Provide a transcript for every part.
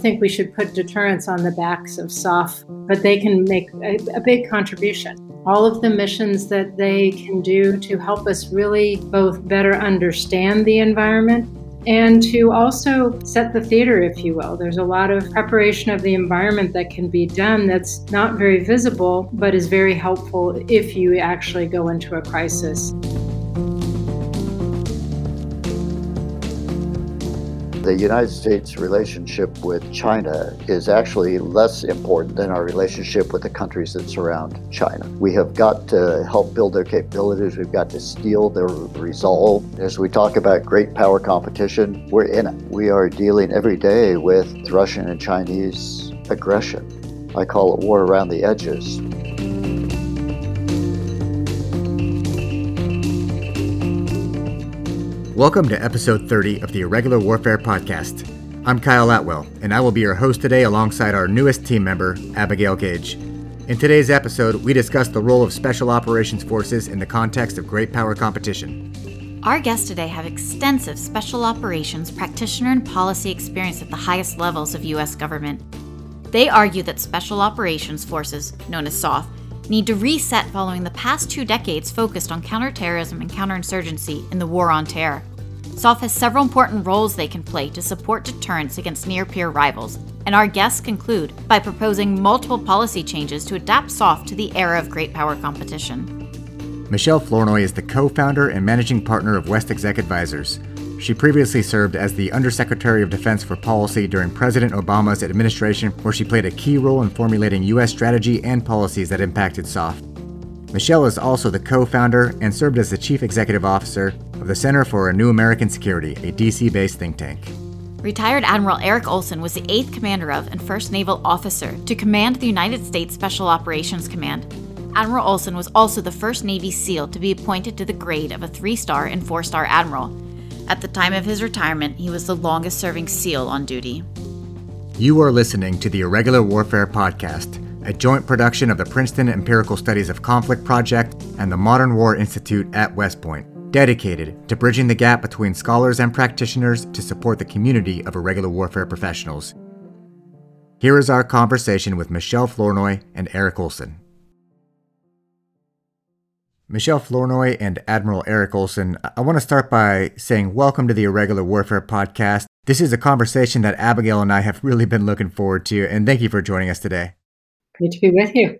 think we should put deterrence on the backs of SOF, but they can make a, a big contribution. All of the missions that they can do to help us really both better understand the environment and to also set the theater, if you will. There's a lot of preparation of the environment that can be done that's not very visible, but is very helpful if you actually go into a crisis. The United States relationship with China is actually less important than our relationship with the countries that surround China. We have got to help build their capabilities, we've got to steel their resolve. As we talk about great power competition, we're in it. We are dealing every day with Russian and Chinese aggression. I call it war around the edges. Welcome to episode 30 of the Irregular Warfare Podcast. I'm Kyle Atwell, and I will be your host today alongside our newest team member, Abigail Gage. In today's episode, we discuss the role of Special Operations Forces in the context of great power competition. Our guests today have extensive special operations practitioner and policy experience at the highest levels of U.S. government. They argue that Special Operations Forces, known as SOF, need to reset following the past two decades focused on counterterrorism and counterinsurgency in the war on terror. SOF has several important roles they can play to support deterrence against near peer rivals, and our guests conclude by proposing multiple policy changes to adapt SOF to the era of great power competition. Michelle Flournoy is the co founder and managing partner of West Exec Advisors. She previously served as the Undersecretary of Defense for Policy during President Obama's administration, where she played a key role in formulating U.S. strategy and policies that impacted SOF. Michelle is also the co founder and served as the Chief Executive Officer of the Center for a New American Security, a DC based think tank. Retired Admiral Eric Olson was the eighth commander of and first naval officer to command the United States Special Operations Command. Admiral Olson was also the first Navy SEAL to be appointed to the grade of a three star and four star admiral. At the time of his retirement, he was the longest serving SEAL on duty. You are listening to the Irregular Warfare Podcast, a joint production of the Princeton Empirical Studies of Conflict Project and the Modern War Institute at West Point dedicated to bridging the gap between scholars and practitioners to support the community of irregular warfare professionals. Here is our conversation with Michelle Flournoy and Eric Olson. Michelle Flournoy and Admiral Eric Olson, I want to start by saying welcome to the Irregular Warfare Podcast. This is a conversation that Abigail and I have really been looking forward to, and thank you for joining us today. Great to be with you.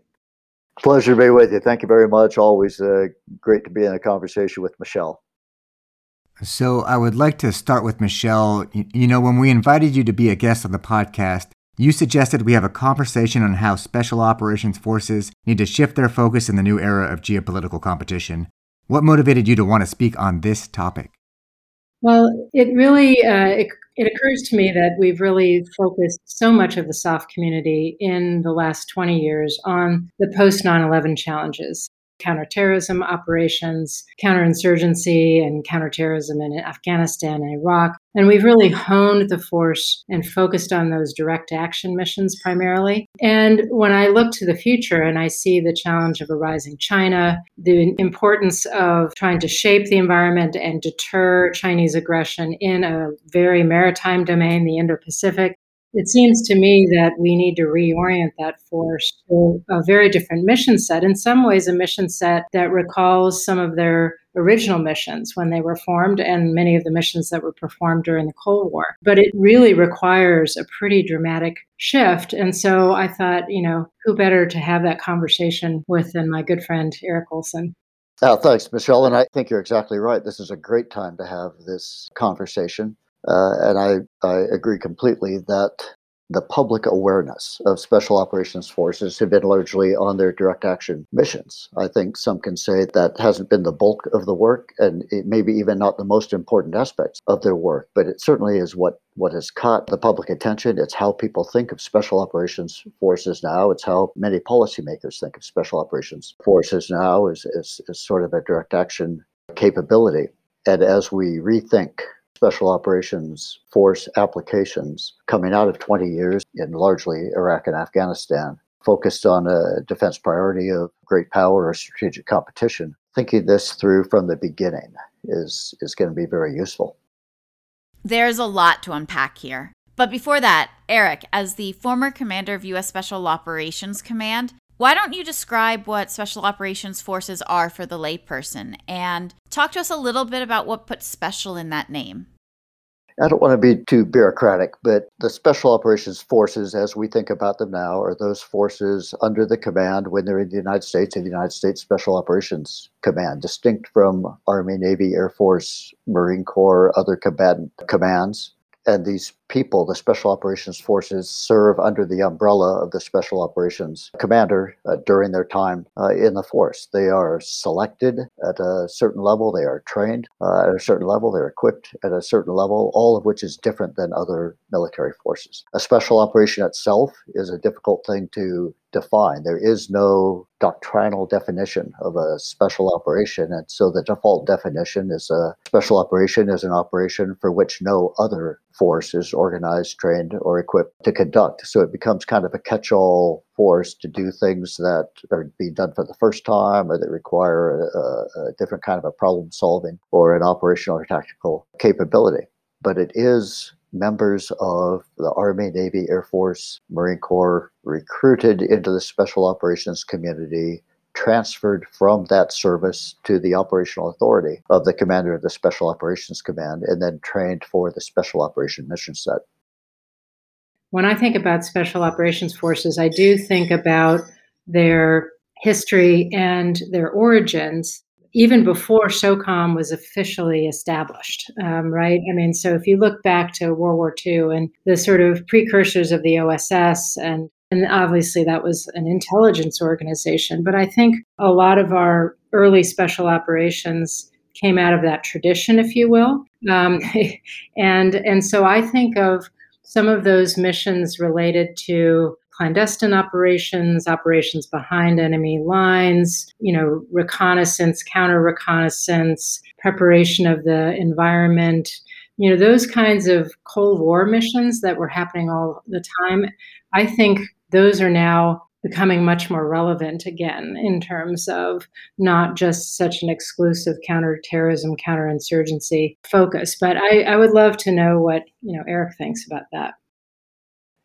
Pleasure to be with you. Thank you very much. Always uh, great to be in a conversation with Michelle. So, I would like to start with Michelle. You know, when we invited you to be a guest on the podcast, you suggested we have a conversation on how special operations forces need to shift their focus in the new era of geopolitical competition. What motivated you to want to speak on this topic? Well, it really uh, it, it occurs to me that we've really focused so much of the SOF community in the last 20 years on the post 9 11 challenges counterterrorism operations, counterinsurgency, and counterterrorism in Afghanistan and Iraq. And we've really honed the force and focused on those direct action missions primarily. And when I look to the future and I see the challenge of a rising China, the importance of trying to shape the environment and deter Chinese aggression in a very maritime domain, the Indo Pacific, it seems to me that we need to reorient that force to a very different mission set. In some ways, a mission set that recalls some of their original missions when they were formed and many of the missions that were performed during the Cold War. But it really requires a pretty dramatic shift. And so I thought, you know, who better to have that conversation with than my good friend Eric Olson? Oh, thanks, Michelle. And I think you're exactly right. This is a great time to have this conversation. Uh, and I, I agree completely that the public awareness of special operations forces have been largely on their direct action missions. I think some can say that hasn't been the bulk of the work and it maybe even not the most important aspects of their work, but it certainly is what, what has caught the public attention. It's how people think of special operations forces now. It's how many policymakers think of special operations forces now as, as, as sort of a direct action capability. And as we rethink special operations force applications coming out of 20 years in largely Iraq and Afghanistan, focused on a defense priority of great power or strategic competition. Thinking this through from the beginning is, is going to be very useful. There's a lot to unpack here. But before that, Eric, as the former commander of U.S. Special Operations Command, why don't you describe what Special Operations Forces are for the layperson and talk to us a little bit about what puts special in that name? I don't want to be too bureaucratic, but the Special Operations Forces, as we think about them now, are those forces under the command when they're in the United States of the United States Special Operations Command, distinct from Army, Navy, Air Force, Marine Corps, other combatant commands. And these people, the Special Operations Forces, serve under the umbrella of the Special Operations Commander uh, during their time uh, in the force. They are selected at a certain level, they are trained uh, at a certain level, they're equipped at a certain level, all of which is different than other military forces. A special operation itself is a difficult thing to define. There is no doctrinal definition of a special operation. And so the default definition is a special operation is an operation for which no other force is organized, trained, or equipped to conduct. So it becomes kind of a catch all force to do things that are being done for the first time or that require a, a different kind of a problem solving or an operational or tactical capability. But it is members of the Army, Navy, Air Force, Marine Corps recruited into the special operations community, transferred from that service to the operational authority of the commander of the Special Operations Command, and then trained for the Special Operation Mission Set. When I think about Special Operations Forces, I do think about their history and their origins even before SOCOM was officially established, um, right? I mean, so if you look back to World War II and the sort of precursors of the OSS, and and obviously that was an intelligence organization, but I think a lot of our early special operations came out of that tradition, if you will, um, and and so I think of some of those missions related to clandestine operations, operations behind enemy lines, you know, reconnaissance, counter reconnaissance, preparation of the environment, you know, those kinds of Cold War missions that were happening all the time. I think those are now becoming much more relevant again in terms of not just such an exclusive counterterrorism, counterinsurgency focus. But I, I would love to know what you know Eric thinks about that.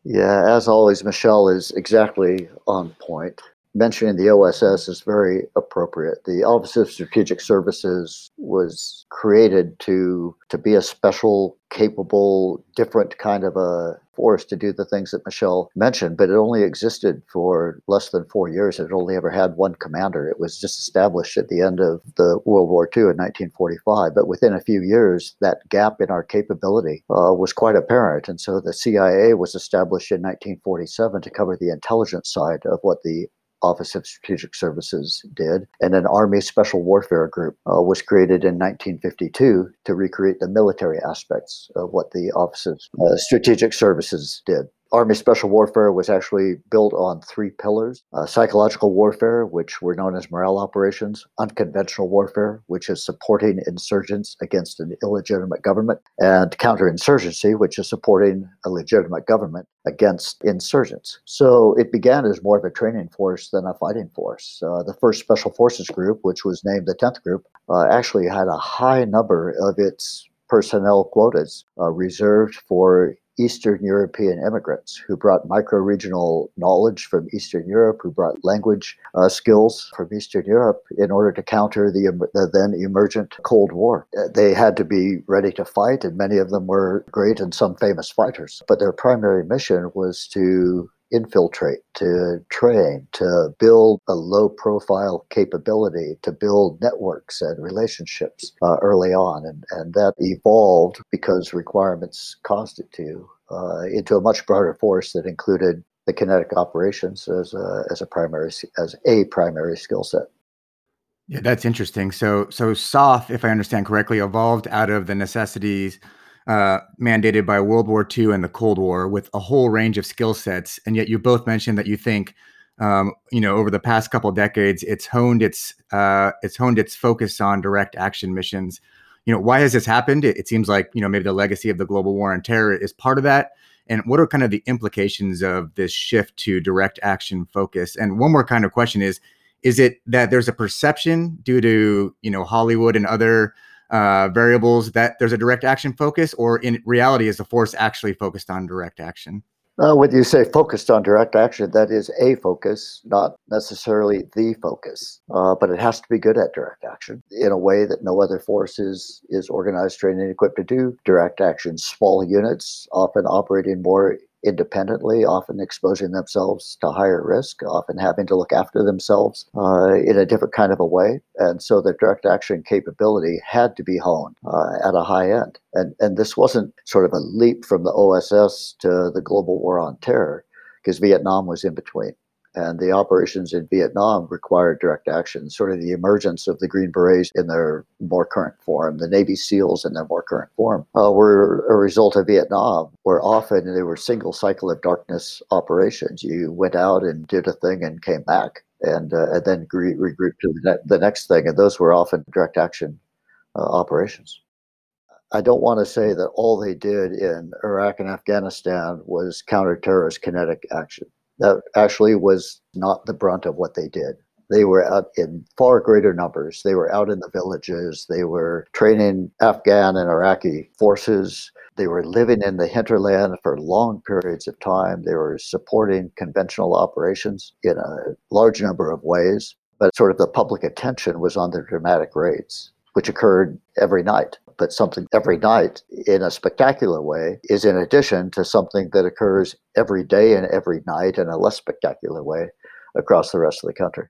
Yeah, as always, Michelle is exactly on point. Mentioning the OSS is very appropriate. The Office of Strategic Services was created to to be a special, capable, different kind of a force to do the things that Michelle mentioned, but it only existed for less than four years. It only ever had one commander. It was just established at the end of the World War II in 1945. But within a few years, that gap in our capability uh, was quite apparent. And so the CIA was established in 1947 to cover the intelligence side of what the Office of Strategic Services did. And an Army Special Warfare Group uh, was created in 1952 to recreate the military aspects of what the Office of uh, Strategic Services did. Army Special Warfare was actually built on three pillars uh, psychological warfare, which were known as morale operations, unconventional warfare, which is supporting insurgents against an illegitimate government, and counterinsurgency, which is supporting a legitimate government against insurgents. So it began as more of a training force than a fighting force. Uh, the first Special Forces Group, which was named the 10th Group, uh, actually had a high number of its personnel quotas uh, reserved for Eastern European immigrants who brought micro regional knowledge from Eastern Europe, who brought language uh, skills from Eastern Europe in order to counter the, the, then emergent Cold War. Uh, they had to be ready to fight, and many of them were great and some famous fighters. But their primary mission was to infiltrate, to train, to build a low profile capability, to build networks and relationships uh, early on. And, and that evolved because requirements caused it to uh, into a much broader force that included the kinetic operations as a, as a primary as a primary skill set. Yeah, that's interesting. So so SOF, if I understand correctly, evolved out of the necessities uh, mandated by World War II and the Cold War with a whole range of skill sets. And yet you both mentioned that you think, um, you know, over the past couple decades, it's honed its uh, it's honed its focus on direct action missions. You know, why has this happened? It, it seems like you know maybe the legacy of the global war on terror is part of that. And what are kind of the implications of this shift to direct action focus? And one more kind of question is: Is it that there's a perception due to you know Hollywood and other uh, variables that there's a direct action focus, or in reality, is the force actually focused on direct action? Uh, when you say focused on direct action, that is a focus, not necessarily the focus. Uh, but it has to be good at direct action in a way that no other force is, is organized, trained, and equipped to do direct action. Small units, often operating more independently, often exposing themselves to higher risk, often having to look after themselves uh, in a different kind of a way. And so the direct action capability had to be honed uh, at a high end. And, and this wasn't sort of a leap from the OSS to the global war on terror, because Vietnam was in between and the operations in Vietnam required direct action, sort of the emergence of the Green Berets in their more current form, the Navy SEALs in their more current form, uh, were a result of Vietnam, where often they were single cycle of darkness operations. You went out and did a thing and came back. And, uh, and then re- regrouped to the, ne- the next thing. And those were often direct action uh, operations. I don't want to say that all they did in Iraq and Afghanistan was counter-terrorist kinetic action that actually was not the brunt of what they did. They were out in far greater numbers. They were out in the villages. They were training Afghan and Iraqi forces. They were living in the hinterland for long periods of time. They were supporting conventional operations in a large number of ways. But sort of the public attention was on their dramatic raids, which occurred every night but something every night in a spectacular way is in addition to something that occurs every day and every night in a less spectacular way across the rest of the country.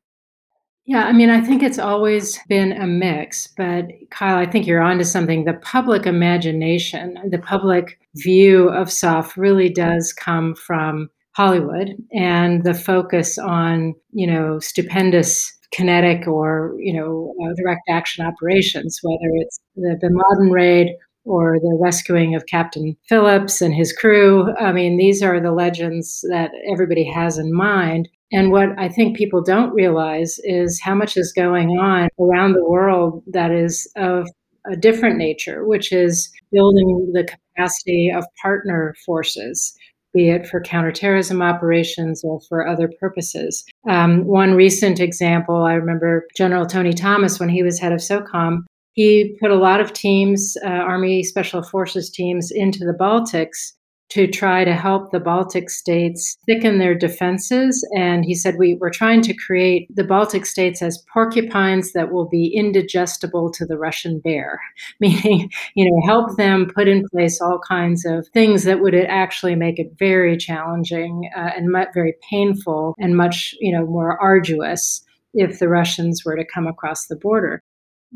Yeah, I mean, I think it's always been a mix, but Kyle, I think you're onto something. The public imagination, the public view of SOF really does come from Hollywood and the focus on, you know, stupendous kinetic or you know uh, direct action operations, whether it's the Bin Laden raid or the rescuing of Captain Phillips and his crew. I mean, these are the legends that everybody has in mind. And what I think people don't realize is how much is going on around the world that is of a different nature, which is building the capacity of partner forces be it for counterterrorism operations or for other purposes. Um, one recent example, I remember General Tony Thomas, when he was head of SOCOM, he put a lot of teams, uh, Army Special Forces teams, into the Baltics to try to help the Baltic states thicken their defenses. And he said, we, We're trying to create the Baltic states as porcupines that will be indigestible to the Russian bear, meaning, you know, help them put in place all kinds of things that would actually make it very challenging uh, and very painful and much, you know, more arduous if the Russians were to come across the border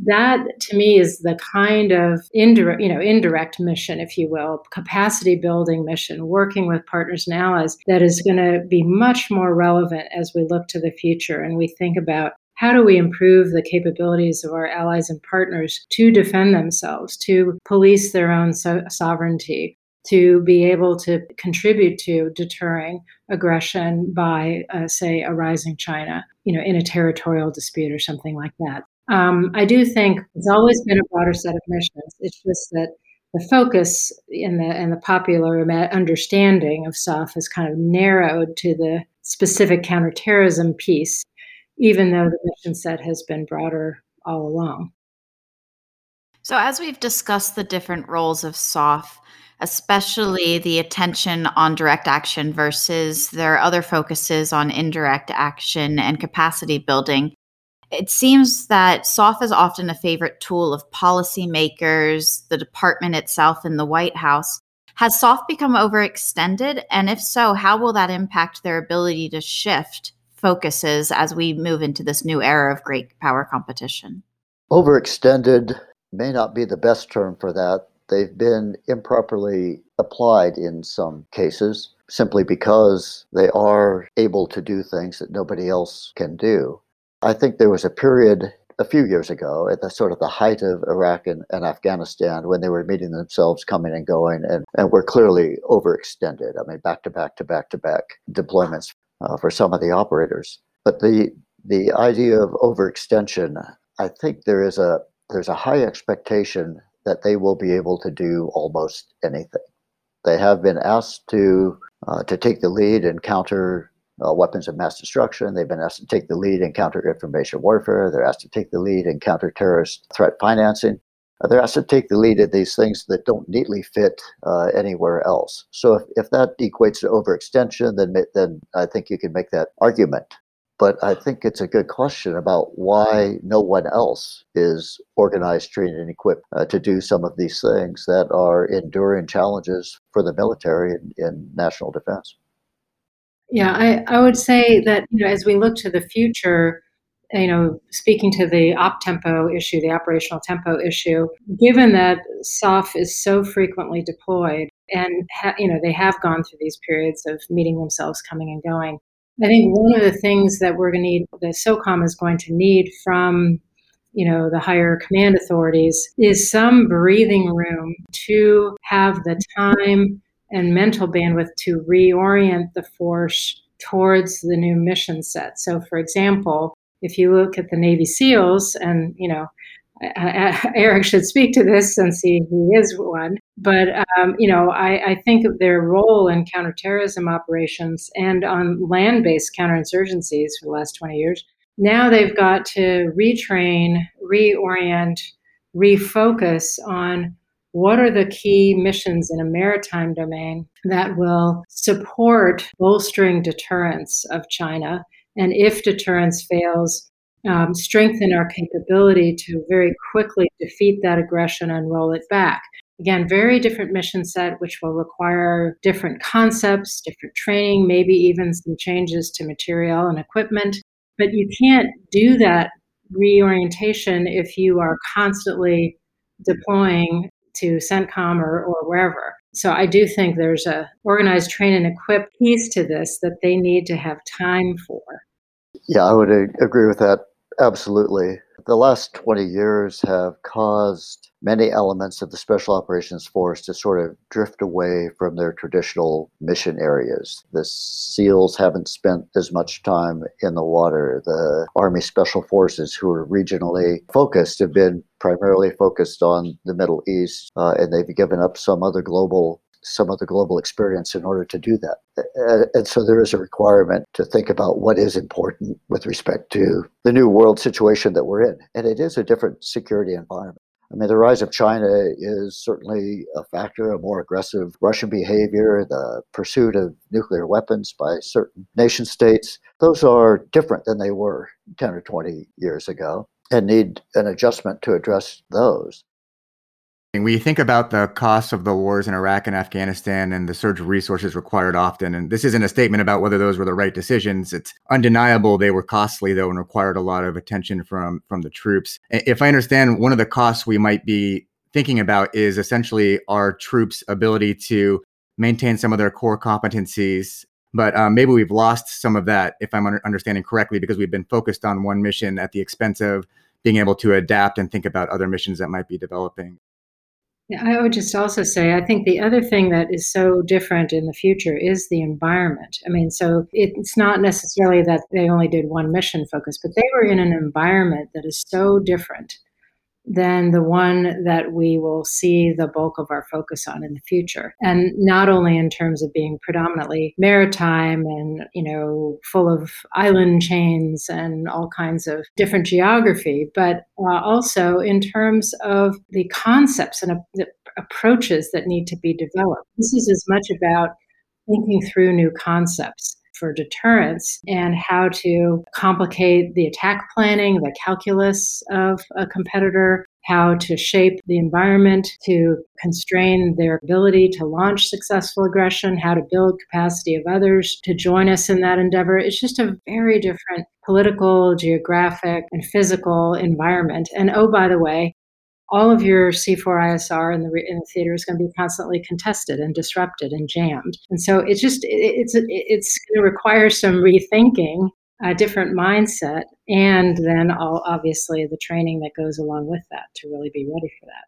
that to me is the kind of indirect you know indirect mission if you will capacity building mission working with partners and allies that is going to be much more relevant as we look to the future and we think about how do we improve the capabilities of our allies and partners to defend themselves to police their own so- sovereignty to be able to contribute to deterring aggression by, uh, say, a rising China, you know, in a territorial dispute or something like that. Um, I do think it's always been a broader set of missions. It's just that the focus in the and the popular understanding of SOF is kind of narrowed to the specific counterterrorism piece, even though the mission set has been broader all along. So, as we've discussed the different roles of SOF, especially the attention on direct action versus their other focuses on indirect action and capacity building, it seems that SOF is often a favorite tool of policymakers, the department itself, and the White House. Has SOF become overextended? And if so, how will that impact their ability to shift focuses as we move into this new era of great power competition? Overextended may not be the best term for that. They've been improperly applied in some cases simply because they are able to do things that nobody else can do. I think there was a period a few years ago at the sort of the height of Iraq and, and Afghanistan when they were meeting themselves coming and going and, and were clearly overextended. I mean, back to back to back to back deployments uh, for some of the operators. But the the idea of overextension, I think there is a there's a high expectation that they will be able to do almost anything. They have been asked to uh, to take the lead and counter uh, weapons of mass destruction. They've been asked to take the lead in counter information warfare. They're asked to take the lead in counter terrorist threat financing. uh, they're asked to take the lead in these things that don't neatly fit uh, anywhere else. So if, if that equates to overextension, then then I think you can make that argument. But I think it's a good question about why no one else is organized, trained, and equipped uh, to do some of these things that are enduring challenges for the military and, and national defense. Yeah, I, I would say that you know as we look to the future, you know, speaking to the op tempo issue, the operational tempo issue, given that SOF is so frequently deployed and ha- you know they have gone through these periods of meeting themselves, coming and going. I think one of the things that we're going to need, the SOCOM is going to need from you know the higher command authorities is some breathing room to have the time and mental bandwidth to reorient the force towards the new mission set. So, for example, if you look at the Navy SEALs, and you know, Eric should speak to this since he, he is one. But um, you know, I, I think of their role in counterterrorism operations and on land-based counterinsurgencies for the last 20 years. Now they've got to retrain, reorient, refocus on what are the key missions in a maritime domain that will support bolstering deterrence of China? And if deterrence fails, um, strengthen our capability to very quickly defeat that aggression and roll it back. Again, very different mission set, which will require different concepts, different training, maybe even some changes to material and equipment. But you can't do that reorientation if you are constantly deploying to CENTCOM or, or wherever. So I do think there's a organized, train, and equip piece to this that they need to have time for. Yeah, I would agree with that absolutely. The last 20 years have caused many elements of the Special Operations Force to sort of drift away from their traditional mission areas. The SEALs haven't spent as much time in the water. The Army Special Forces, who are regionally focused, have been primarily focused on the Middle East, uh, and they've given up some other global some of the global experience in order to do that. Uh, and so there is a requirement to think about what is important with respect to the new world situation that we're in. And it is a different security environment. I mean, the rise of China is certainly a factor, a more aggressive Russian behavior, the pursuit of nuclear weapons by certain nation states. Those are different than they were 10 or 20 years ago and need an adjustment to address those. You think about the costs of the wars in Iraq and Afghanistan and the surge of resources required often, and this isn't a statement about whether those were the right decisions. It's undeniable they were costly though and required a lot of attention from from the troops. If I understand, one of the costs we might be thinking about is essentially our troops' ability to maintain some of their core competencies. But um, maybe we've lost some of that, if I'm understanding correctly, because we've been focused on one mission at the expense of being able to adapt and think about other missions that might be developing. I would just also say, I think the other thing that is so different in the future is the environment. I mean, so it's not necessarily that they only did one mission focus, but they were in an environment that is so different than the one that we will see the bulk of our focus on in the future. And not only in terms of being predominantly maritime and, you know, full of island chains and all kinds of different geography, but uh, also in terms of the concepts and uh, the approaches that need to be developed. This is as much about thinking through new concepts for deterrence and how to complicate the attack planning, the calculus of a competitor, how to shape the environment to constrain their ability to launch successful aggression, how to build capacity of others to join us in that endeavor. It's just a very different political, geographic, and physical environment. And oh, by the way, all of your C4ISR in the, in the theater is going to be constantly contested and disrupted and jammed. And so it's just, it's, it's going to require some rethinking, a different mindset, and then all, obviously the training that goes along with that to really be ready for that.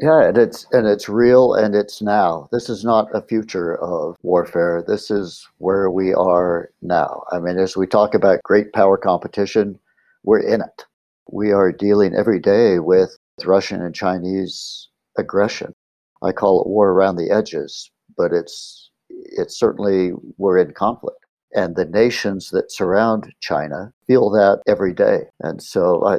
Yeah, and it's and it's real and it's now. This is not a future of warfare. This is where we are now. I mean, as we talk about great power competition, we're in it. We are dealing every day with Russian and Chinese aggression. I call it war around the edges, but it's it's certainly we're in conflict. And the nations that surround China feel that every day. And so I,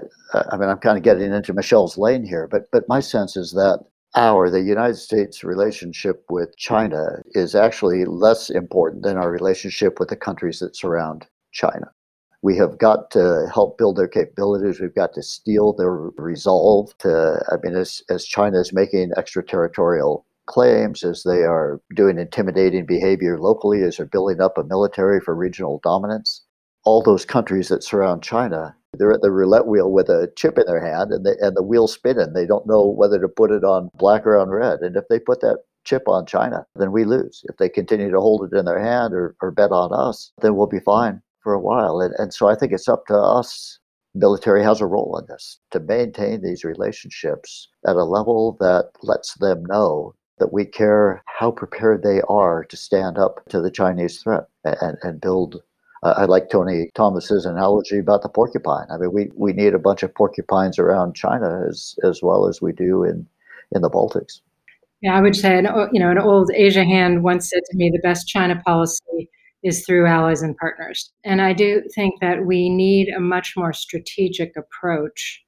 I mean, I'm kind of getting into Michelle's lane here, but but my sense is that our, the United States relationship with China is actually less important than our relationship with the countries that surround China. We have got to help build their capabilities. We've got to steel their resolve to, I mean, as, as China is making extraterritorial claims, as they are doing intimidating behavior locally, as they're building up a military for regional dominance, all those countries that surround China they're at the roulette wheel with a chip in their hand and, they, and the wheel's spinning. They don't know whether to put it on black or on red. And if they put that chip on China, then we lose. If they continue to hold it in their hand or, or bet on us, then we'll be fine for a while. And, and so I think it's up to us. Military has a role in this to maintain these relationships at a level that lets them know that we care how prepared they are to stand up to the Chinese threat and, and build uh, I like Tony Thomas's analogy about the porcupine. I mean, we, we need a bunch of porcupines around China as as well as we do in in the Baltics. Yeah, I would say, an, you know, an old Asia hand once said to me, the best China policy is through allies and partners. And I do think that we need a much more strategic approach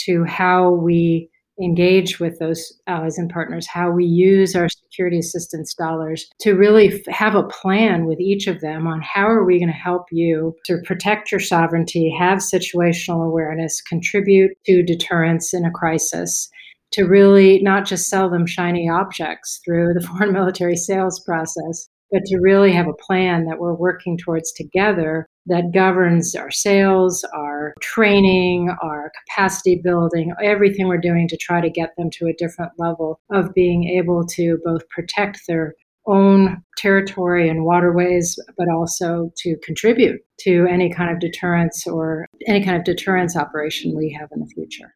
to how we engage with those allies and partners, how we use our security assistance dollars to really have a plan with each of them on how are we going to help you to protect your sovereignty, have situational awareness, contribute to deterrence in a crisis, to really not just sell them shiny objects through the foreign military sales process, but to really have a plan that we're working towards together that governs our sales, our training, our capacity building, everything we're doing to try to get them to a different level of being able to both protect their own territory and waterways, but also to contribute to any kind of deterrence or any kind of deterrence operation we have in the future.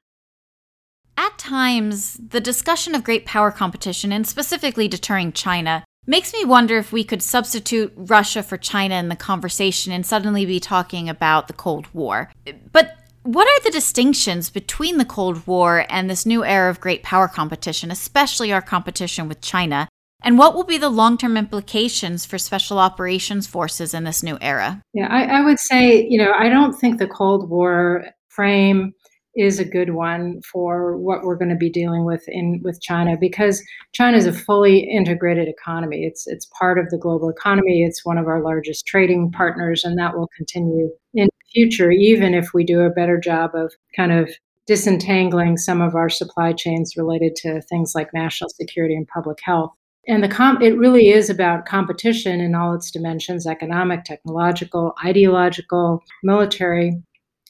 At times, the discussion of great power competition, and specifically deterring China, Makes me wonder if we could substitute Russia for China in the conversation and suddenly be talking about the Cold War. But what are the distinctions between the Cold War and this new era of great power competition, especially our competition with China? And what will be the long term implications for special operations forces in this new era? Yeah, I, I, would say, you know, I don't think the Cold War frame is a good one for what we're going to be dealing with in with China because China is a fully integrated economy. It's it's part of the global economy. It's one of our largest trading partners, and that will continue in the future, even if we do a better job of kind of disentangling some of our supply chains related to things like national security and public health. And the com- it really is about competition in all its dimensions economic, technological, ideological, military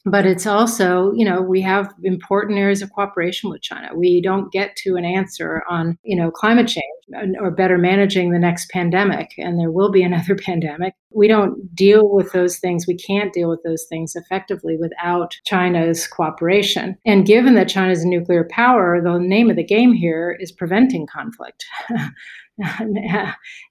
but it's also you know we have important areas of cooperation with china. We don't get to an answer on you know climate change or better managing the next pandemic and there will be another pandemic. We don't deal with those things. We can't deal with those things effectively without china's cooperation. And given that china is a nuclear power the name of the game here is preventing conflict.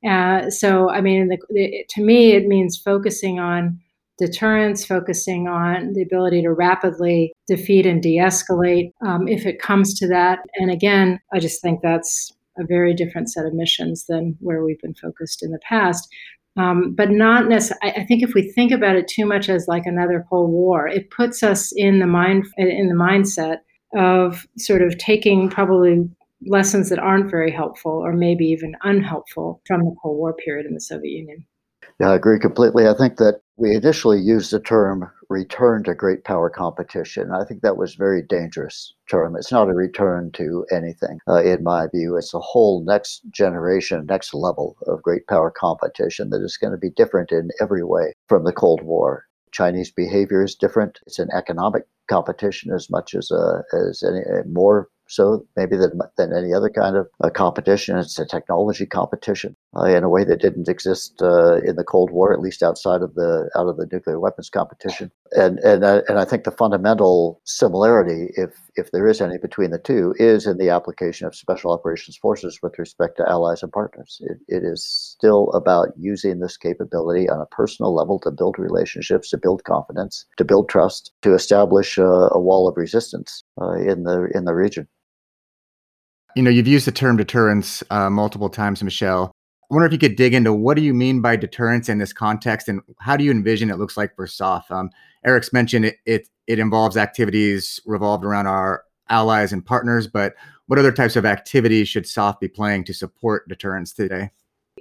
Uh, so i mean the, the, to me it means focusing on deterrence, focusing on the ability to rapidly defeat and de escalate um, if it comes to that. And again, I just think that's a very different set of missions than where we've been focused in the past. Um, but not necessarily. I think if we think about it too much as like another Cold War, it puts us in the mind in the mindset of sort of taking probably lessons that aren't very helpful or maybe even unhelpful from the Cold War period in the Soviet Union. Yeah, I agree completely. I think that we initially used the term return to great power competition. I think that was a very dangerous term. It's not a return to anything, uh, in my view. It's a whole next generation, next level of great power competition that is going to be different in every way from the Cold War. Chinese behavior is different. It's an economic competition as much as uh, as any more so maybe than, than any other kind of uh, competition. It's a technology competition uh, in a way that didn't exist uh, in the Cold War, at least outside of the out of the nuclear weapons competition. And and uh, and I think the fundamental similarity, if if there is any between the two, is in the application of special operations forces with respect to allies and partners. It, it is still about using this capability on a personal level to build relationships, to build confidence, to build trust, to establish a, a wall of resistance uh, in the in the region. You know, you've used the term deterrence uh, multiple times, Michelle. I wonder if you could dig into what do you mean by deterrence in this context, and how do you envision it looks like for SOF? Um, Eric's mentioned it, it it involves activities revolved around our allies and partners, but what other types of activities should SOF be playing to support deterrence today?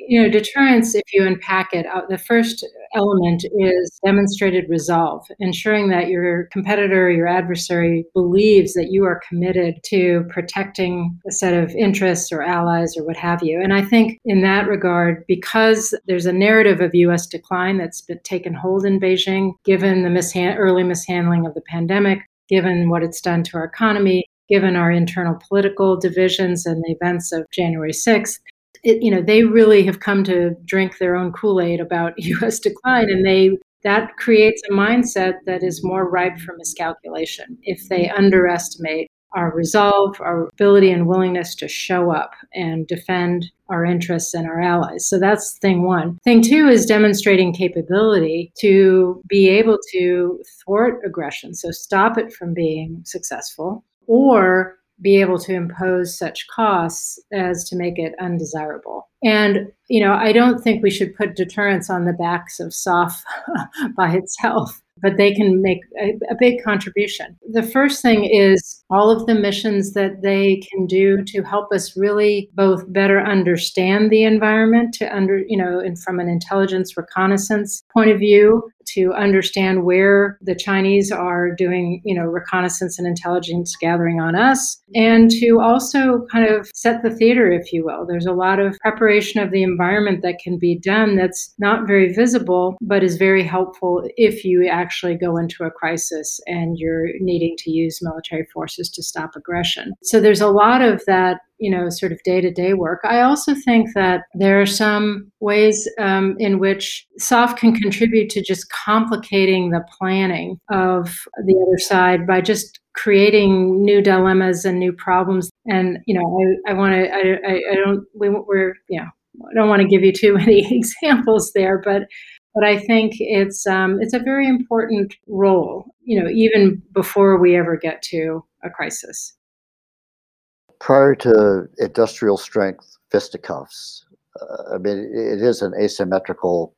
You know, deterrence, if you unpack it, uh, the first element is demonstrated resolve, ensuring that your competitor, your adversary believes that you are committed to protecting a set of interests or allies or what have you. And I think in that regard, because there's a narrative of US decline that's been taken hold in Beijing, given the mishan- early mishandling of the pandemic, given what it's done to our economy, given our internal political divisions and the events of January 6th, it, you know, they really have come to drink their own Kool-Aid about U.S. decline, and they that creates a mindset that is more ripe for miscalculation if they underestimate our resolve, our ability and willingness to show up and defend our interests and our allies. So that's thing one. Thing two is demonstrating capability to be able to thwart aggression, so stop it from being successful, or be able to impose such costs as to make it undesirable. And, you know, I don't think we should put deterrence on the backs of SOF by itself but they can make a, a, big contribution. The first thing is all of the missions that they can do to help us really both better understand the environment to under, you know, and from an intelligence reconnaissance point of view, to understand where the Chinese are doing, you know, reconnaissance and intelligence gathering on us, and to also kind of set the theater, if you will. There's a lot of preparation of the environment that can be done that's not very visible, but is very helpful if you actually go into a crisis and you're needing to use military forces to stop aggression. So there's a lot of that you know, sort of day to day work. I also think that there are some ways um, in which SOF can contribute to just complicating the planning of the other side by just creating new dilemmas and new problems. And, you know, I, I want to, I, I, don't, we, we're, you know, I don't want to give you too many examples there, but but I think it's um, it's a very important role, you know, even before we ever get to a crisis prior to industrial strength fisticuffs, uh, I mean, it is an asymmetrical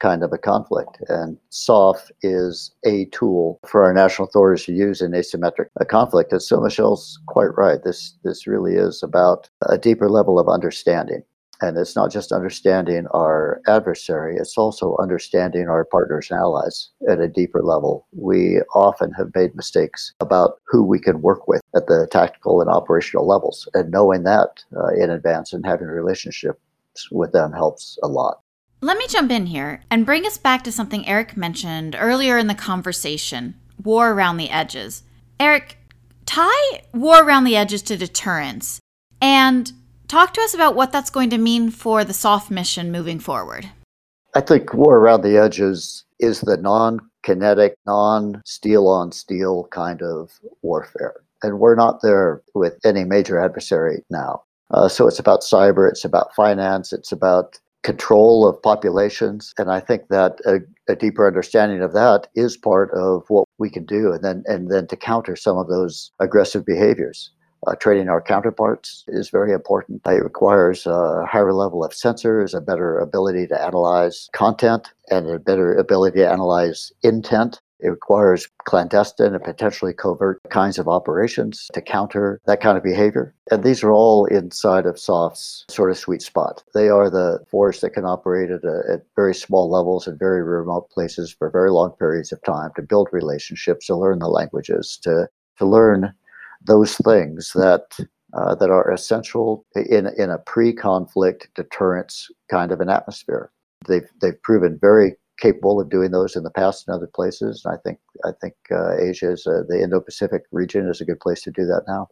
kind of a conflict. And SOF is a tool for our national authorities to use in asymmetric conflict. And so Michelle's quite right. This this really is about a deeper level of understanding. And it's not just understanding our adversary, it's also understanding our partners and allies at a deeper level. We often have made mistakes about who we can work with at the tactical and operational levels. And knowing that uh, in advance and having relationships with them helps a lot. Let me jump in here and bring us back to something Eric mentioned earlier in the conversation war around the edges. Eric, tie war around the edges to deterrence. And Talk to us about what that's going to mean for the SOF mission moving forward. I think war around the edges is the non kinetic, non steel on steel kind of warfare. And we're not there with any major adversary now. Uh, so it's about cyber, it's about finance, it's about control of populations. And I think that a, a, deeper understanding of that is part of what we can do and then and then to counter some of those aggressive behaviors. Uh, training our counterparts is very important. It requires a higher level of sensors, a better ability to analyze content, and a better ability to analyze intent. It requires clandestine and potentially covert kinds of operations to counter that kind of behavior. And these are all inside of SOF's sort of sweet spot. They are the force that can operate at, a, at very small levels in very remote places for very long periods of time to build relationships, to learn the languages, to, to learn those things that uh, that are essential in in a pre-conflict deterrence kind of an atmosphere. They've they've proven very capable of doing those in the past in other places. I think I think uh, Asia is uh, the Indo-Pacific region is a good place to do that now.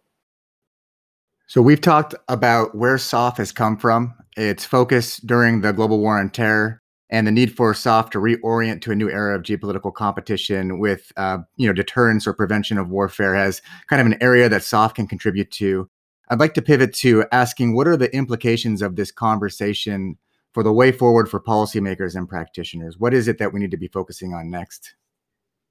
So we've talked about where SOF has come from. Its focus during the global war on terror, and the need for SOF to reorient to a new era of geopolitical competition with, uh, you know, deterrence or prevention of warfare as kind of an area that SOF can contribute to. I'd like to pivot to asking what are the implications of this conversation for the way forward for policymakers and practitioners? What is it that we need to be focusing on next?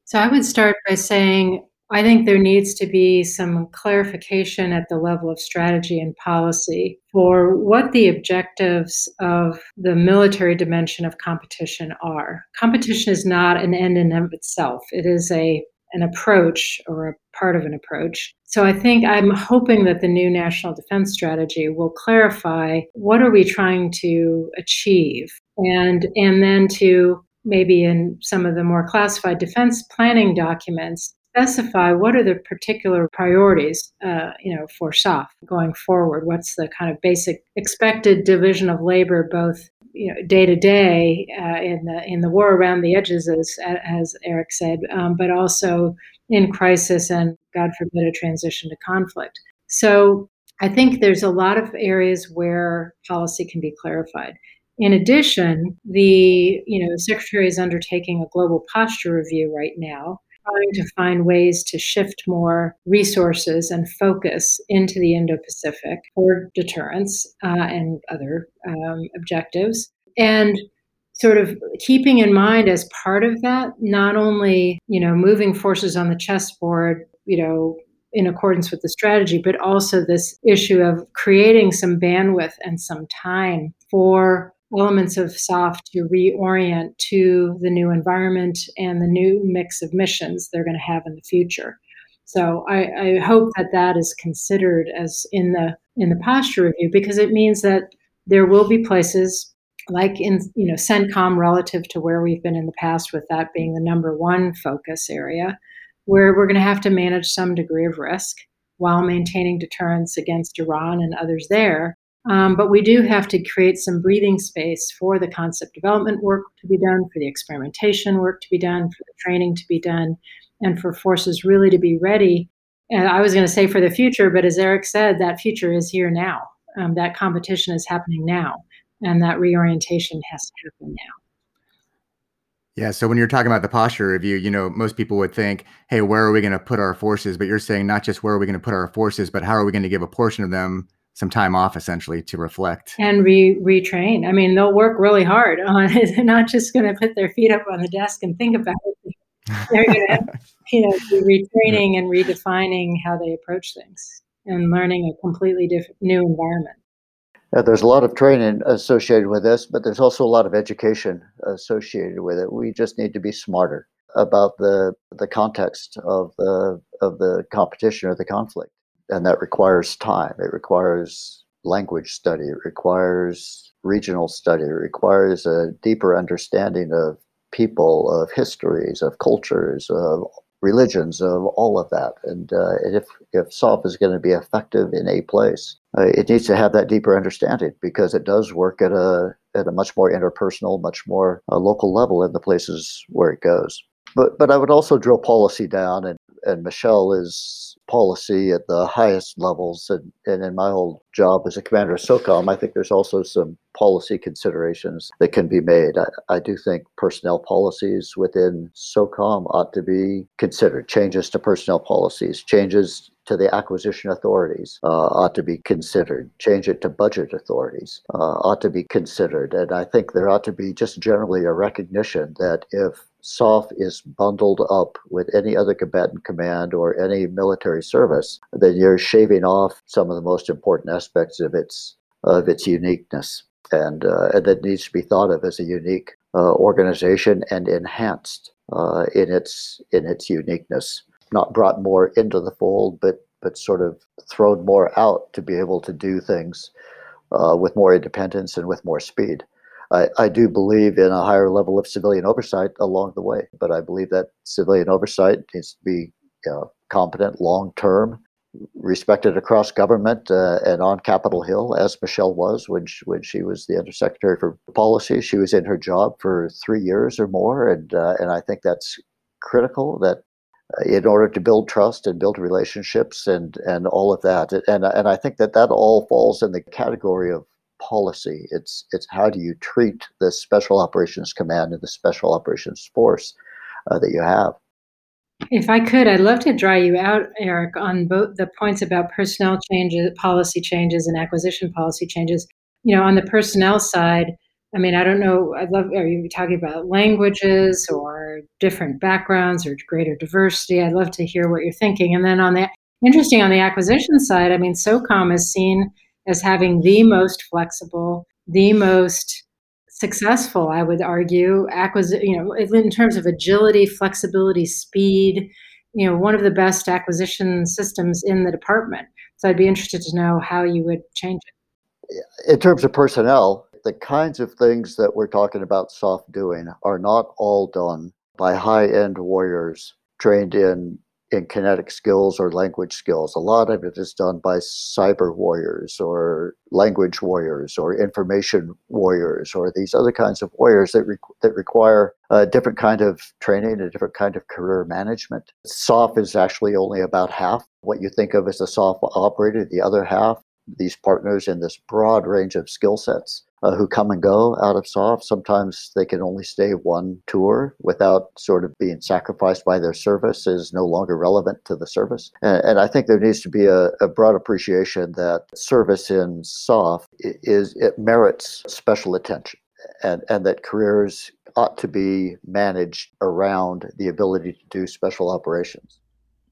So I would start by saying I think there needs to be some clarification at the level of strategy and policy for what the objectives of the military dimension of competition are. Competition is not an end in of itself. It is a an approach or a part of an approach. So I think I'm hoping that the new national defense strategy will clarify what are we trying to achieve and and then to maybe in some of the more classified defense planning documents specify what are the particular priorities, uh, you know, for SOF going forward. What's the kind of basic expected division of labor, both you know, day to day in the in the war around the edges, as as Eric said, um, but also in crisis and God forbid a transition to conflict. So I think there's a lot of areas where policy can be clarified. In addition, the you know secretary is undertaking a global posture review right now trying to find ways to shift more resources and focus into the Indo Pacific for deterrence uh, and other um, objectives. And sort of keeping in mind as part of that, not only, you know, moving forces on the chessboard, you know, in accordance with the strategy, but also this issue of creating some bandwidth and some time for elements of SOF to reorient to the new environment and the new mix of missions they're going to have in the future. So I, I, hope that that is considered as in the in the posture review because it means that there will be places like in you know CENTCOM relative to where we've been in the past with that being the number one focus area where we're going to have to manage some degree of risk while maintaining deterrence against Iran and others there um, but we do have to create some breathing space for the concept development work to be done, for the experimentation work to be done, for the training to be done, and for forces really to be ready. And I was going to say for the future, but as Eric said, that future is here now. Um, that competition is happening now, and that reorientation has to happen now. Yeah. So when you're talking about the posture review, you know, most people would think, hey, where are we going to put our forces? But you're saying not just where are we going to put our forces, but how are we going to give a portion of them some time off essentially to reflect and re retrain. I mean, they'll work really hard on it. They're not just going to put their feet up on the desk and think about it. They're going to, you know, be retraining and redefining how they approach things and learning a completely different new environment. Yeah, there's a lot of training associated with this, but there's also a lot of education associated with it. We just need to be smarter about the the context of the of the competition or the conflict and that requires time. It requires language study. It requires regional study. It requires a deeper understanding of people, of histories, of cultures, of religions, of all of that. And, uh, if if SOF is going to be effective in a place, uh, it needs to have that deeper understanding because it does work at a at a much more interpersonal, much more uh, local level in the places where it goes. But but I would also drill policy down, and and Michèle is policy at the highest levels. And, and in my old job as a commander of SOCOM, I think there's also some policy considerations that can be made. I, I do think personnel policies within SOCOM ought to be considered. Changes to personnel policies, changes to the acquisition authorities uh, ought to be considered. Change it to budget authorities uh, ought to be considered. And I think there ought to be just generally a recognition that if SOF is bundled up with any other combatant command or any military service, then you're shaving off some of the most important aspects of its of its uniqueness, and uh, and that needs to be thought of as a unique uh, organization and enhanced uh, in its in its uniqueness, not brought more into the fold, but but sort of thrown more out to be able to do things uh, with more independence and with more speed. I, I do believe in a higher level of civilian oversight along the way, but I believe that civilian oversight needs to be you know, competent long term, respected across government uh, and on Capitol Hill, as Michèle was when she, when she was the Undersecretary for Policy. She was in her job for three years or more, and uh, and I think that's critical. That in order to build trust and build relationships and and all of that, and and I think that that all falls in the category of policy. It's it's how do you treat the Special Operations Command and the Special Operations Force uh, that you have. If I could, I'd love to draw you out, Eric, on both the points about personnel changes, policy changes, and acquisition policy changes. You know, on the personnel side, I mean, I don't know. I'd love. Are you talking about languages or different backgrounds or greater diversity? I'd love to hear what you're thinking. And then on the interesting on the acquisition side, I mean, SOCOM is seen as having the most flexible, the most successful, I would argue, acquisition. You know, in terms of agility, flexibility, speed. You know, one of the best acquisition systems in the department. So I'd be interested to know how you would change it. In terms of personnel, the kinds of things that we're talking about SOF doing are not all done by high end warriors trained in in kinetic skills or language skills. A lot of it is done by cyber warriors or language warriors or information warriors or these other kinds of warriors that, re- that require a different kind of training, a different kind of career management. SOF is actually only about half what you think of as a SOF operator. The other half, these partners in this broad range of skill sets Uh, who come and go out of SOF. Sometimes they can only stay one tour without sort of being sacrificed by their service is no longer relevant to the service. And, and I think there needs to be a, a, broad appreciation that service in SOF is it merits special attention and, and that careers ought to be managed around the ability to do special operations.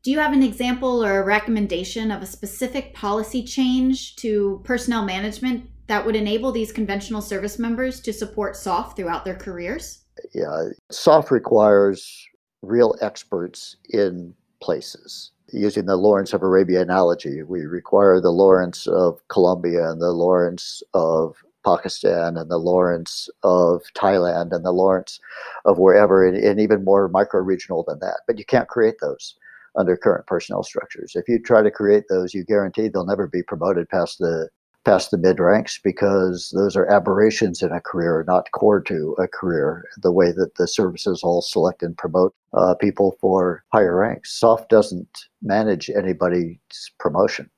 Do you have an example or a recommendation of a specific policy change to personnel management that would enable these conventional service members to support SOF throughout their careers? Yeah, SOF requires real experts in places. Using the Lawrence of Arabia analogy, we require the Lawrence of Colombia and the Lawrence of Pakistan and the Lawrence of Thailand and the Lawrence of wherever, and, and even more micro regional than that. But you can't create those under current personnel structures. If you try to create those, you guarantee they'll never be promoted past the past the mid ranks because those are aberrations in a career, not core to a career. The way that the services all select and promote uh, people for higher ranks. SOF doesn't manage anybody's promotion.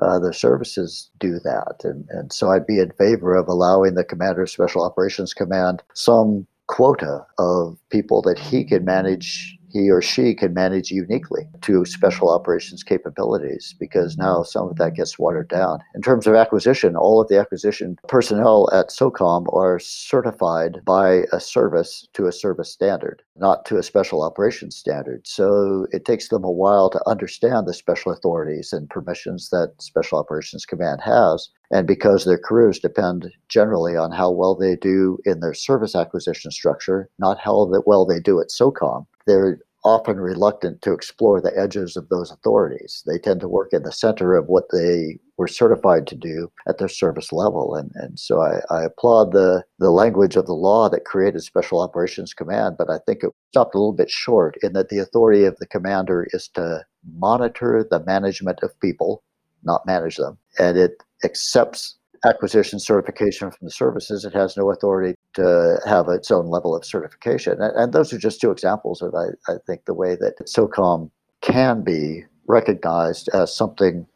Uh, the services do that. And, and so I'd be in favor of allowing the Commander of Special Operations Command some quota of people that he can manage he or she can manage uniquely to special operations capabilities because now some of that gets watered down. In terms of acquisition, all of the acquisition personnel at SOCOM are certified by a service to a service standard, not to a special operations standard. So it takes them a while to understand the special authorities and permissions that Special Operations Command has. And because their careers depend generally on how well they do in their service acquisition structure, not how well they do at SOCOM, they're often reluctant to explore the edges of those authorities. They tend to work in the center of what they were certified to do at their service level. And, and so I, I applaud the, the language of the law that created Special Operations Command, but I think it stopped a little bit short in that the authority of the commander is to monitor the management of people, not manage them. And it accepts acquisition certification from the services, it has no authority to have its own level of certification. And, those are just two examples of, I, I think, the way that SOCOM can be recognized as something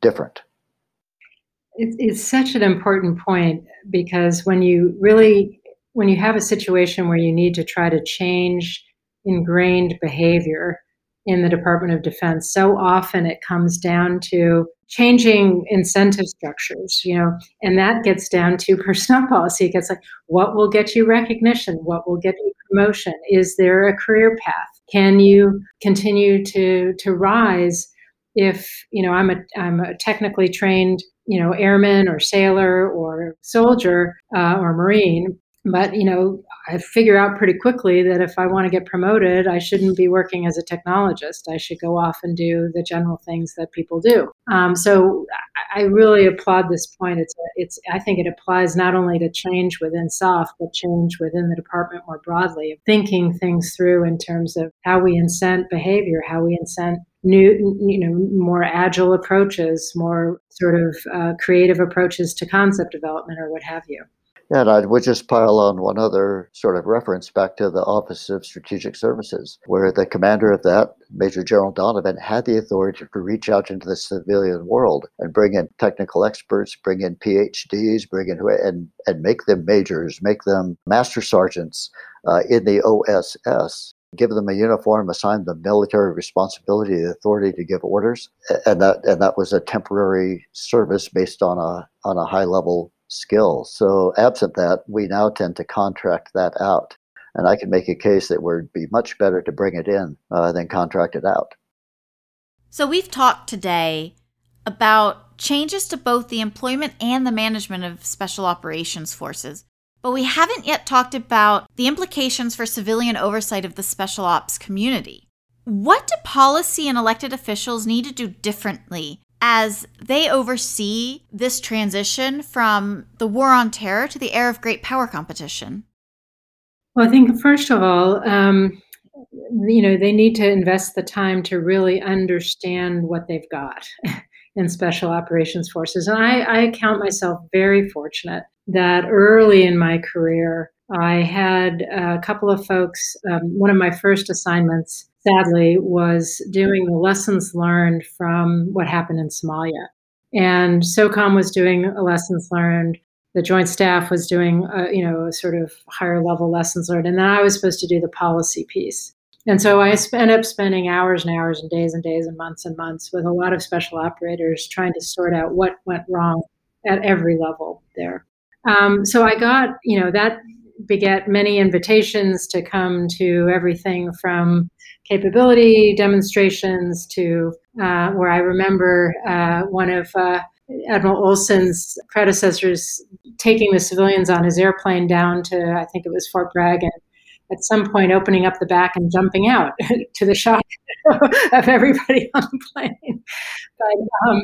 different. It's such an important point because when you really, when you have a situation where you need to try to change ingrained behavior in the Department of Defense, so often it comes down to changing incentive structures, you know, and that gets down to personnel policy. It gets like, what will get you recognition? What will get you promotion? Is there a career path? Can you continue to to rise if, you know, I'm a I'm a technically trained, you know, airman or sailor or soldier uh, or marine, but you know i figure out pretty quickly that if i want to get promoted i shouldn't be working as a technologist. I should go off and do the general things that people do. Um, so i really applaud this point. It's it's i think it applies not only to change within SOF but change within the department more broadly of thinking things through in terms of how we incent behavior how we incent new you know more agile approaches more sort of uh, creative approaches to concept development or what have you and I would just pile on one other sort of reference back to the Office of Strategic Services, where the commander of that, Major General Donovan, had the authority to reach out into the civilian world and bring in technical experts, bring in PhDs, bring in and and make them majors, make them master sergeants uh, in the OSS give them a uniform, assign them military responsibility, the authority to give orders, and that and that was a temporary service based on a on a high level skills. So, absent that, we now tend to contract that out. And I can make a case that would be much better to bring it in uh, than contract it out. So, we've talked today about changes to both the employment and the management of special operations forces. But we haven't yet talked about the implications for civilian oversight of the special ops community. What do policy and elected officials need to do differently as they oversee this transition from the war on terror to the era of great power competition? Well, I think first of all, um, you know, they need to invest the time to really understand what they've got in special operations forces. And I, I count myself very fortunate that early in my career, I had a couple of folks. Um, one of my first assignments, sadly, was doing the lessons learned from what happened in Somalia. And SOCOM was doing a lessons learned. The Joint Staff was doing, uh, you know, a sort of higher level lessons learned, and then I was supposed to do the policy piece. And so I ended up spending hours and hours and days and days and months and months with a lot of special operators trying to sort out what went wrong at every level there. Um, so I got, you know, that beget many invitations to come to everything from capability demonstrations to uh, where I remember uh, one of uh, Admiral Olson's predecessors taking the civilians on his airplane down to, I think it was Fort Bragg, and at some point opening up the back and jumping out to the shock of everybody on the plane. But um,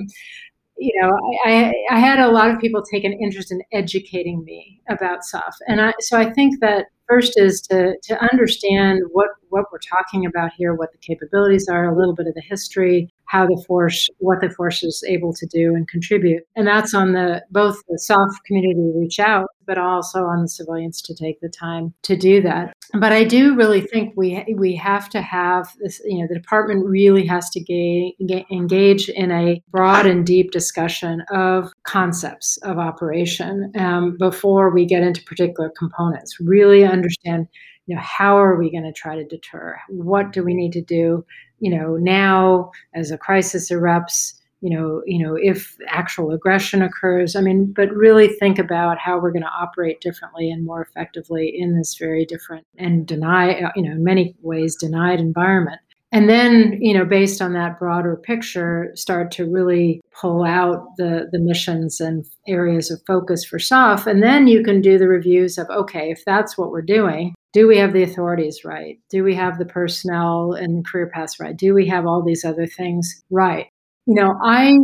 you know, I, I, had a lot of people take an interest in educating me about SOF, and I, so I think that first is to to understand what what we're talking about here, what the capabilities are, a little bit of the history, how the force, what the force is able to do and contribute, and that's on the both the SOF community reach out, but also on the civilians to take the time to do that. But I do really think we we have to have this. You know, the department really has to ga- ga- engage in a broad and deep discussion of concepts of operation um, before we get into particular components. Really understand you know how are we going to try to deter? What do we need to do you know now as a crisis erupts you know you know if actual aggression occurs? I mean but really think about how we're going to operate differently and more effectively in this very different and deny uh, you know in many ways denied environment. And then you know based on that broader picture start to really pull out the the missions and areas of focus for SOF and then you can do the reviews of okay if that's what we're doing do we have the authorities right? Do we have the personnel and career paths right? Do we have all these other things right? You know i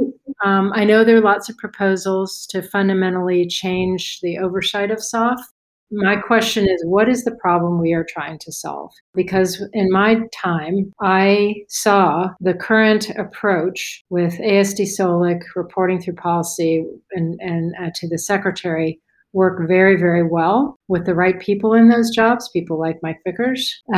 um, i know there are lots of proposals to fundamentally change the oversight of SOF my question is what is the problem we are trying to solve? Because in my time, I saw the current approach with ASD SO/LIC reporting through policy and, and uh, to the secretary work very, very well with the right people in those jobs, people like Mike Vickers.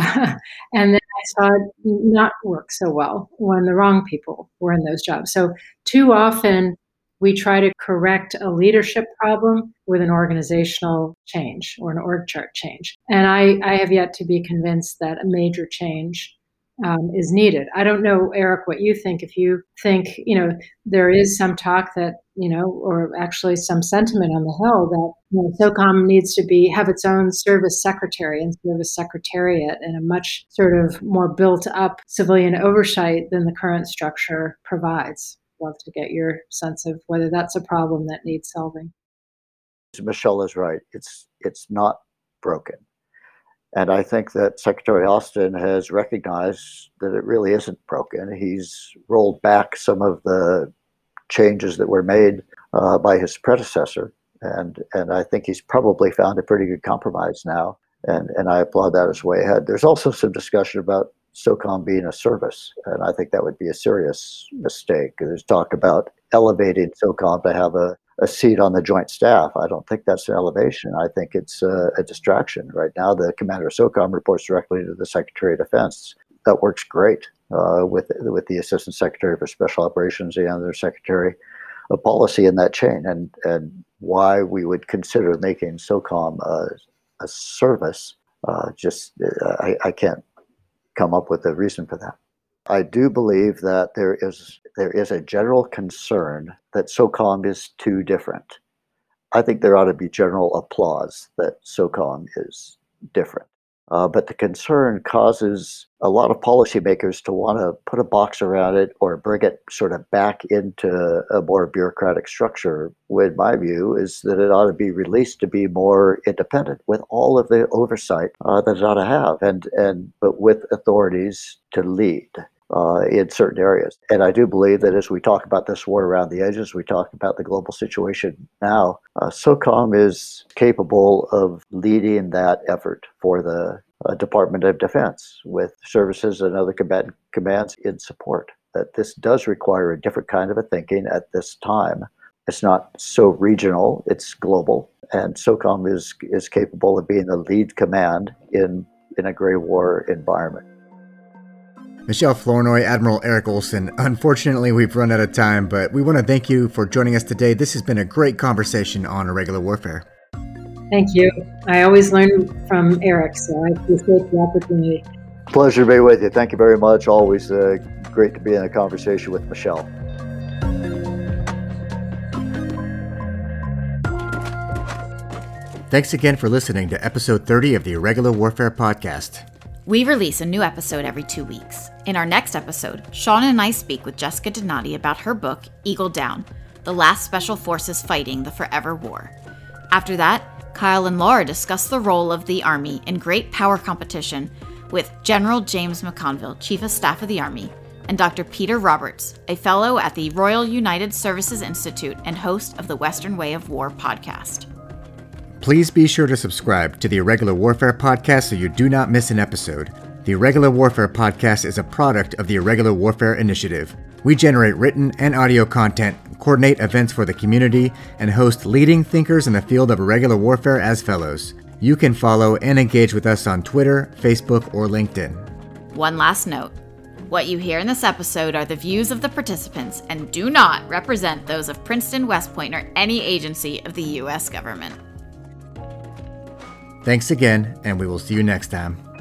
And then I saw it not work so well when the wrong people were in those jobs. So, too often, we try to correct a leadership problem with an organizational change or an org chart change. And I, I have yet to be convinced that a major change um, is needed. I don't know, Eric, what you think. If you think, you know, there is some talk that, you know, or actually some sentiment on the Hill that you know, SOCOM needs to be have its own service secretary and service secretariat and a much sort of more built up civilian oversight than the current structure provides love to get your sense of whether that's a problem that needs solving. Michèle is right. It's it's not broken. And I think that Secretary Austin has recognized that it really isn't broken. He's rolled back some of the changes that were made uh, by his predecessor, and and I think he's probably found a pretty good compromise now. And and I applaud that as way ahead. There's also some discussion about SOCOM being a service. And I think that would be a serious mistake. There's talk about elevating SOCOM to have a, a seat on the joint staff. I don't think that's an elevation. I think it's a, a distraction. Right now, the commander of SOCOM reports directly to the Secretary of Defense. That works great uh, with, with the Assistant Secretary for Special Operations and their Secretary of Policy in that chain. And, and why we would consider making SOCOM a, a service, uh, just uh, I, I can't come up with a reason for that. I do believe that there is there is a general concern that SOCOM is too different. I think there ought to be general applause that SOCOM is different. Uh, but the concern causes a lot of policymakers to want to put a box around it or bring it sort of back into a more bureaucratic structure. When my view is that it ought to be released to be more independent with all of the oversight uh, that it ought to have, and and but with authorities to lead uh, in certain areas. And I do believe that as we talk about this war around the edges, we talk about the global situation now, uh, SOCOM is capable of leading that effort for the uh, Department of Defense with services and other combat- commands in support. That this does require a different kind of a thinking at this time. It's not so regional, it's global. And SOCOM is, is capable of being the lead command in, in a gray war environment. Michèle Flournoy, Admiral Eric Olson. Unfortunately, we've run out of time, but we want to thank you for joining us today. This has been a great conversation on irregular warfare. Thank you. I always learn from Eric, so I appreciate the opportunity. Pleasure to be with you. Thank you very much. Always uh, great to be in a conversation with Michèle. Thanks again for listening to episode 30 of the Irregular Warfare Podcast. We release a new episode every two weeks. In our next episode, Sean and I speak with Jessica Donati about her book, Eagle Down The Last Special Forces Fighting the Forever War. After that, Kyle and Laura discuss the role of the Army in great power competition with General James McConville, Chief of Staff of the Army, and Dr. Peter Roberts, a fellow at the Royal United Services Institute and host of the Western Way of War podcast. Please be sure to subscribe to the Irregular Warfare Podcast so you do not miss an episode. The Irregular Warfare Podcast is a product of the Irregular Warfare Initiative. We generate written and audio content, coordinate events for the community, and host leading thinkers in the field of irregular warfare as fellows. You can follow and engage with us on Twitter, Facebook, or LinkedIn. One last note. What you hear in this episode are the views of the participants and do not represent those of Princeton, West Point, or any agency of the U.S. government. Thanks again, and we will see you next time.